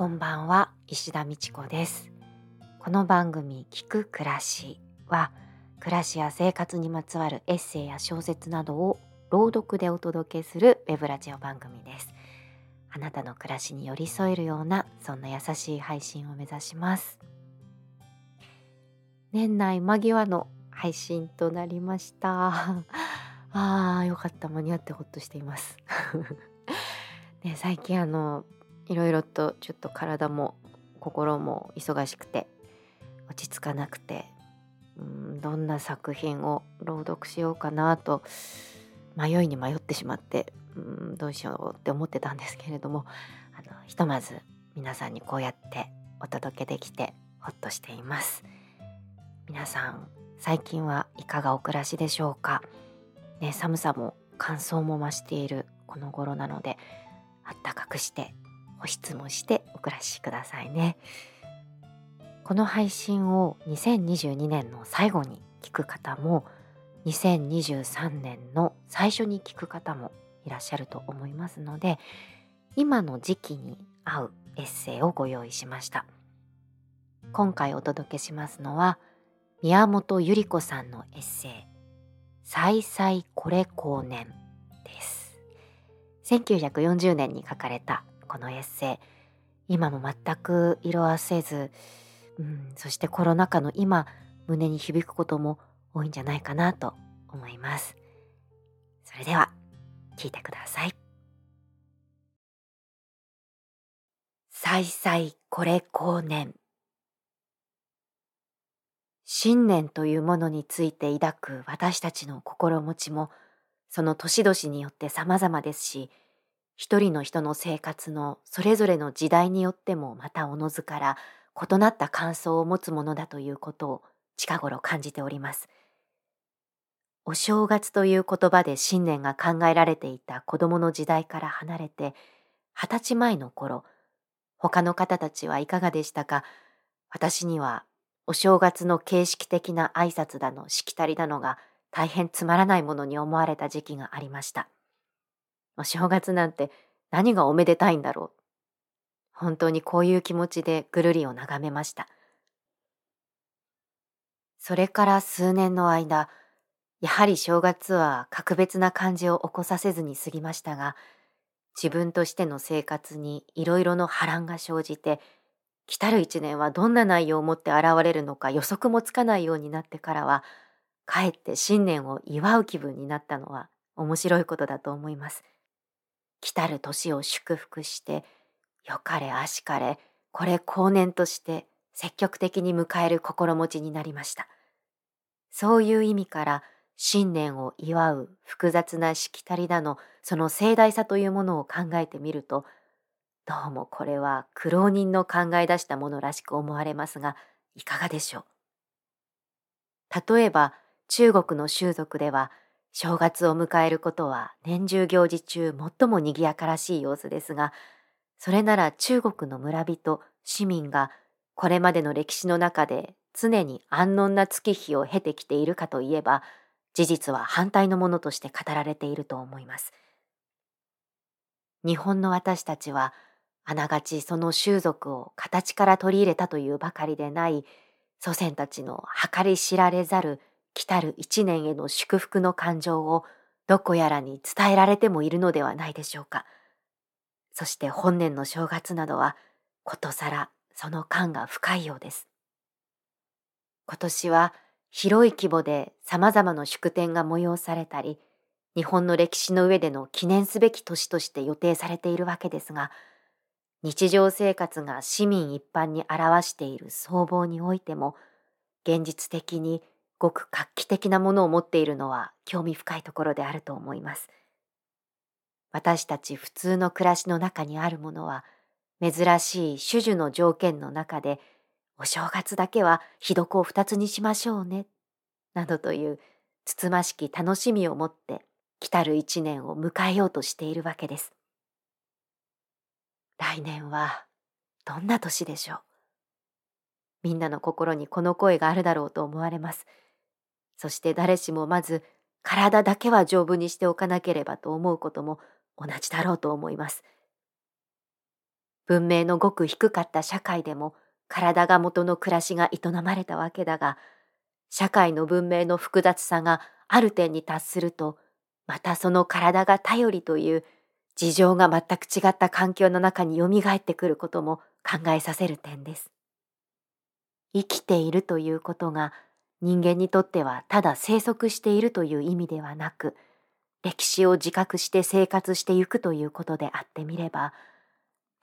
こんばんは石田美智子です。この番組聞く暮らしは暮らしや生活にまつわるエッセイや小説などを朗読でお届けするウェブラジオ番組です。あなたの暮らしに寄り添えるようなそんな優しい配信を目指します。年内間際の配信となりました。あーよかった。間に合ってほっとしています。ね最近あのいろいろとちょっと体も心も忙しくて落ち着かなくてうんどんな作品を朗読しようかなと迷いに迷ってしまってうんどうしようって思ってたんですけれどもあのひとまず皆さんにこうやってお届けできてほっとしています。皆さん最近はいかがお暮らしでしょうか、ね、寒さも乾燥も増しているこの頃なのであったかくして保湿もしてお暮らしくださいね。この配信を2022年の最後に聞く方も2023年の最初に聞く方もいらっしゃると思いますので今の時期に合うエッセイをご用意しました。今回お届けしますのは宮本百合子さんのエッセイ「再々これ後年」です。1940年に書かれたこのエッセイ。今も全く色あせず、うん、そしてコロナ禍の今胸に響くことも多いんじゃないかなと思います。それでは聞いてください。再々これ後年。信念というものについて抱く私たちの心持ちもその年々によって様々ですし一人の人の生活のそれぞれの時代によってもまたおのずから異なった感想を持つものだということを近頃感じております。お正月という言葉で信念が考えられていた子供の時代から離れて二十歳前の頃他の方たちはいかがでしたか？私にはお正月の形式的な挨拶だのしきたりだのが大変つまらないものに思われた時期がありました。お正月なんて何がおめでたいんだろう。本当にこういう気持ちでぐるりを眺めました。それから数年の間、やはり正月は格別な感じを起こさせずに過ぎましたが、自分としての生活にいろいろの波乱が生じて、来たる一年はどんな内容を持って現れるのか予測もつかないようになってからは、かえって新年を祝う気分になったのは面白いことだと思います。来たる年を祝福してよかれあしかれこれ後年として積極的に迎える心持ちになりました。そういう意味から新年を祝う複雑なしきたりだのその盛大さというものを考えてみるとどうもこれは苦労人の考え出したものらしく思われますがいかがでしょう。例えば中国の習俗では正月を迎えることは年中行事中最も賑やからしい様子ですが、それなら中国の村人、市民がこれまでの歴史の中で常に安穏な月日を経てきているかといえば、事実は反対のものとして語られていると思います。日本の私たちは、あながちその習俗を形から取り入れたというばかりでない、祖先たちの計り知られざる来たる一年への祝福の感情をどこやらに伝えられてもいるのではないでしょうか。そして本年の正月などはことさらその感が深いようです。今年は広い規模で様々な祝典が催されたり、日本の歴史の上での記念すべき年として予定されているわけですが、日常生活が市民一般に表している僧帽においても、現実的にごく画期的なものを持っているのは興味深いところであると思います。私たち普通の暮らしの中にあるものは、珍しい種々の条件の中で、お正月だけはひどくを二つにしましょうね、などというつつましき楽しみを持って来たる一年を迎えようとしているわけです。来年はどんな年でしょう？みんなの心にこの声があるだろうと思われます。そして誰しもまず体だけは丈夫にしておかなければと思うことも同じだろうと思います。文明のごく低かった社会でも体が元の暮らしが営まれたわけだが、社会の文明の複雑さがある点に達すると、またその体が頼りという事情が全く違った環境の中によみがえってくることも考えさせる点です。生きているということが人間にとってはただ生息しているという意味ではなく、歴史を自覚して生活していくということであってみれば、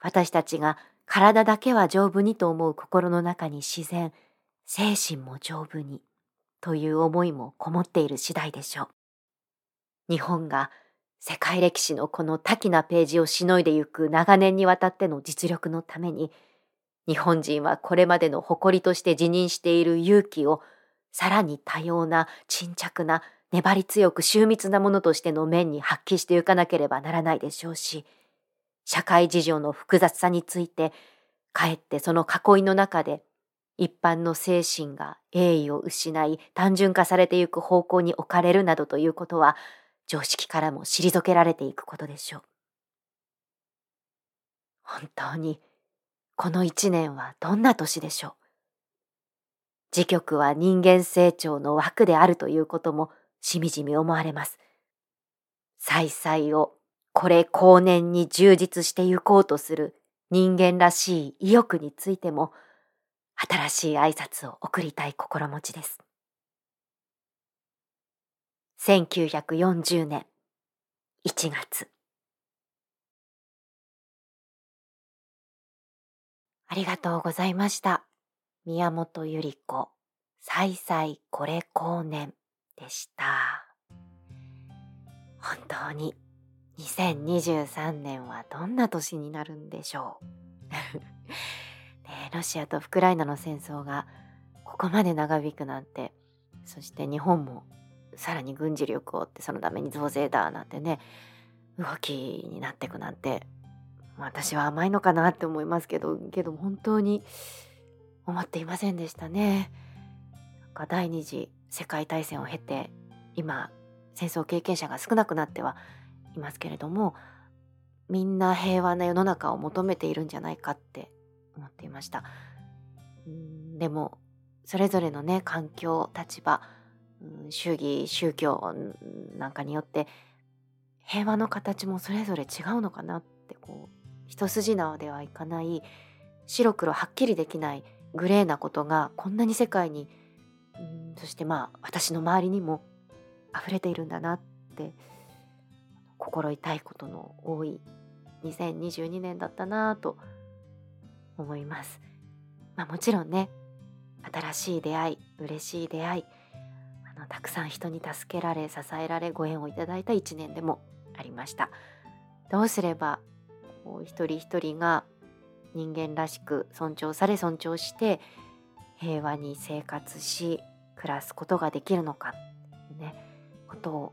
私たちが体だけは丈夫にと思う心の中に自然、精神も丈夫にという思いもこもっている次第でしょう。日本が世界歴史のこの多岐なページをしのいでゆく長年にわたっての実力のために、日本人はこれまでの誇りとして辞任している勇気を、さらに多様な、沈着な、粘り強く秀密なものとしての面に発揮してゆかなければならないでしょうし、社会事情の複雑さについて、かえってその囲いの中で、一般の精神が栄意を失い単純化されてゆく方向に置かれるなどということは、常識からも退けられていくことでしょう。本当にこの一年はどんな年でしょう？自局は人間成長の枠であるということもしみじみ思われます。再々をこれ後年に充実してゆこうとする人間らしい意欲についても新しい挨拶を送りたい心持ちです。1940年1月ありがとうございました。宮本ゆり子、再々これ後年でした。本当に2023年はどんな年になるんでしょう。ね、ロシアとウクライナの戦争がここまで長引くなんて、そして日本もさらに軍事力をってそのために増税だなんてね、動きになっていくなんて私は甘いのかなって思いますけどけど本当に思っていませんでしたね。なんか第二次世界大戦を経て今戦争経験者が少なくなってはいますけれどもみんな平和な世の中を求めているんじゃないかって思っていました。でもそれぞれのね環境立場主義宗教なんかによって平和の形もそれぞれ違うのかなってこう一筋縄ではいかない白黒はっきりできないグレーなことがこんなに世界にそしてまあ私の周りにも溢れているんだなって心痛いことの多い2022年だったなと思います。まあ、もちろんね新しい出会い嬉しい出会いあのたくさん人に助けられ支えられご縁をいただいた一年でもありました。どうすればこう一人一人が人間らしく尊重され尊重して平和に生活し暮らすことができるのかねことを、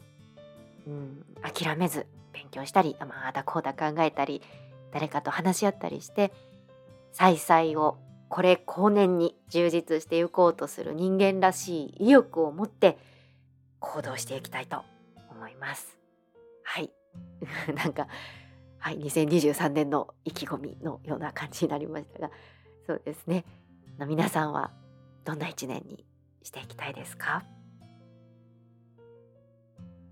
うん、諦めず勉強したりまあだこうだ考えたり誰かと話し合ったりして再々をこれ後年に充実していこうとする人間らしい意欲を持って行動していきたいと思います。はい なんかはい、2023年の意気込みのような感じになりましたが そうですね。皆さんはどんな一年にしていきたいですか？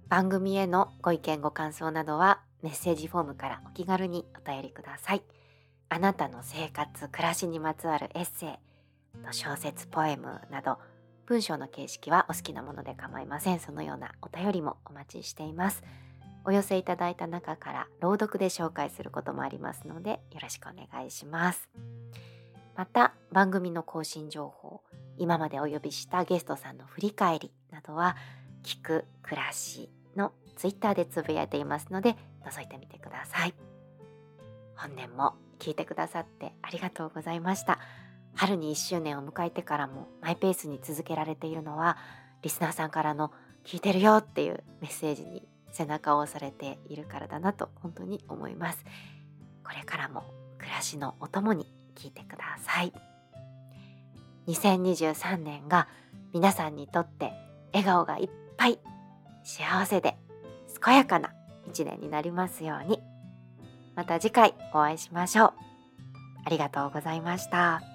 番組へのご意見ご感想などはメッセージフォームからお気軽にお便りください。あなたの生活暮らしにまつわるエッセイ小説ポエムなど文章の形式はお好きなもので構いません。そのようなお便りもお待ちしています。お寄せいただいた中から朗読で紹介することもありますのでよろしくお願いします。また番組の更新情報今までお呼びしたゲストさんの振り返りなどは「聞く暮らし」のツイッターでつぶやいていますので覗いてみてください。本年も聞いてくださってありがとうございました。春に1周年を迎えてからもマイペースに続けられているのはリスナーさんからの聞いてるよっていうメッセージに背中を押されているからだなと本当に思います。これからも暮らしのお供に聞いてください。2023年が皆さんにとって笑顔がいっぱい幸せで健やかな一年になりますように。また次回お会いしましょう。ありがとうございました。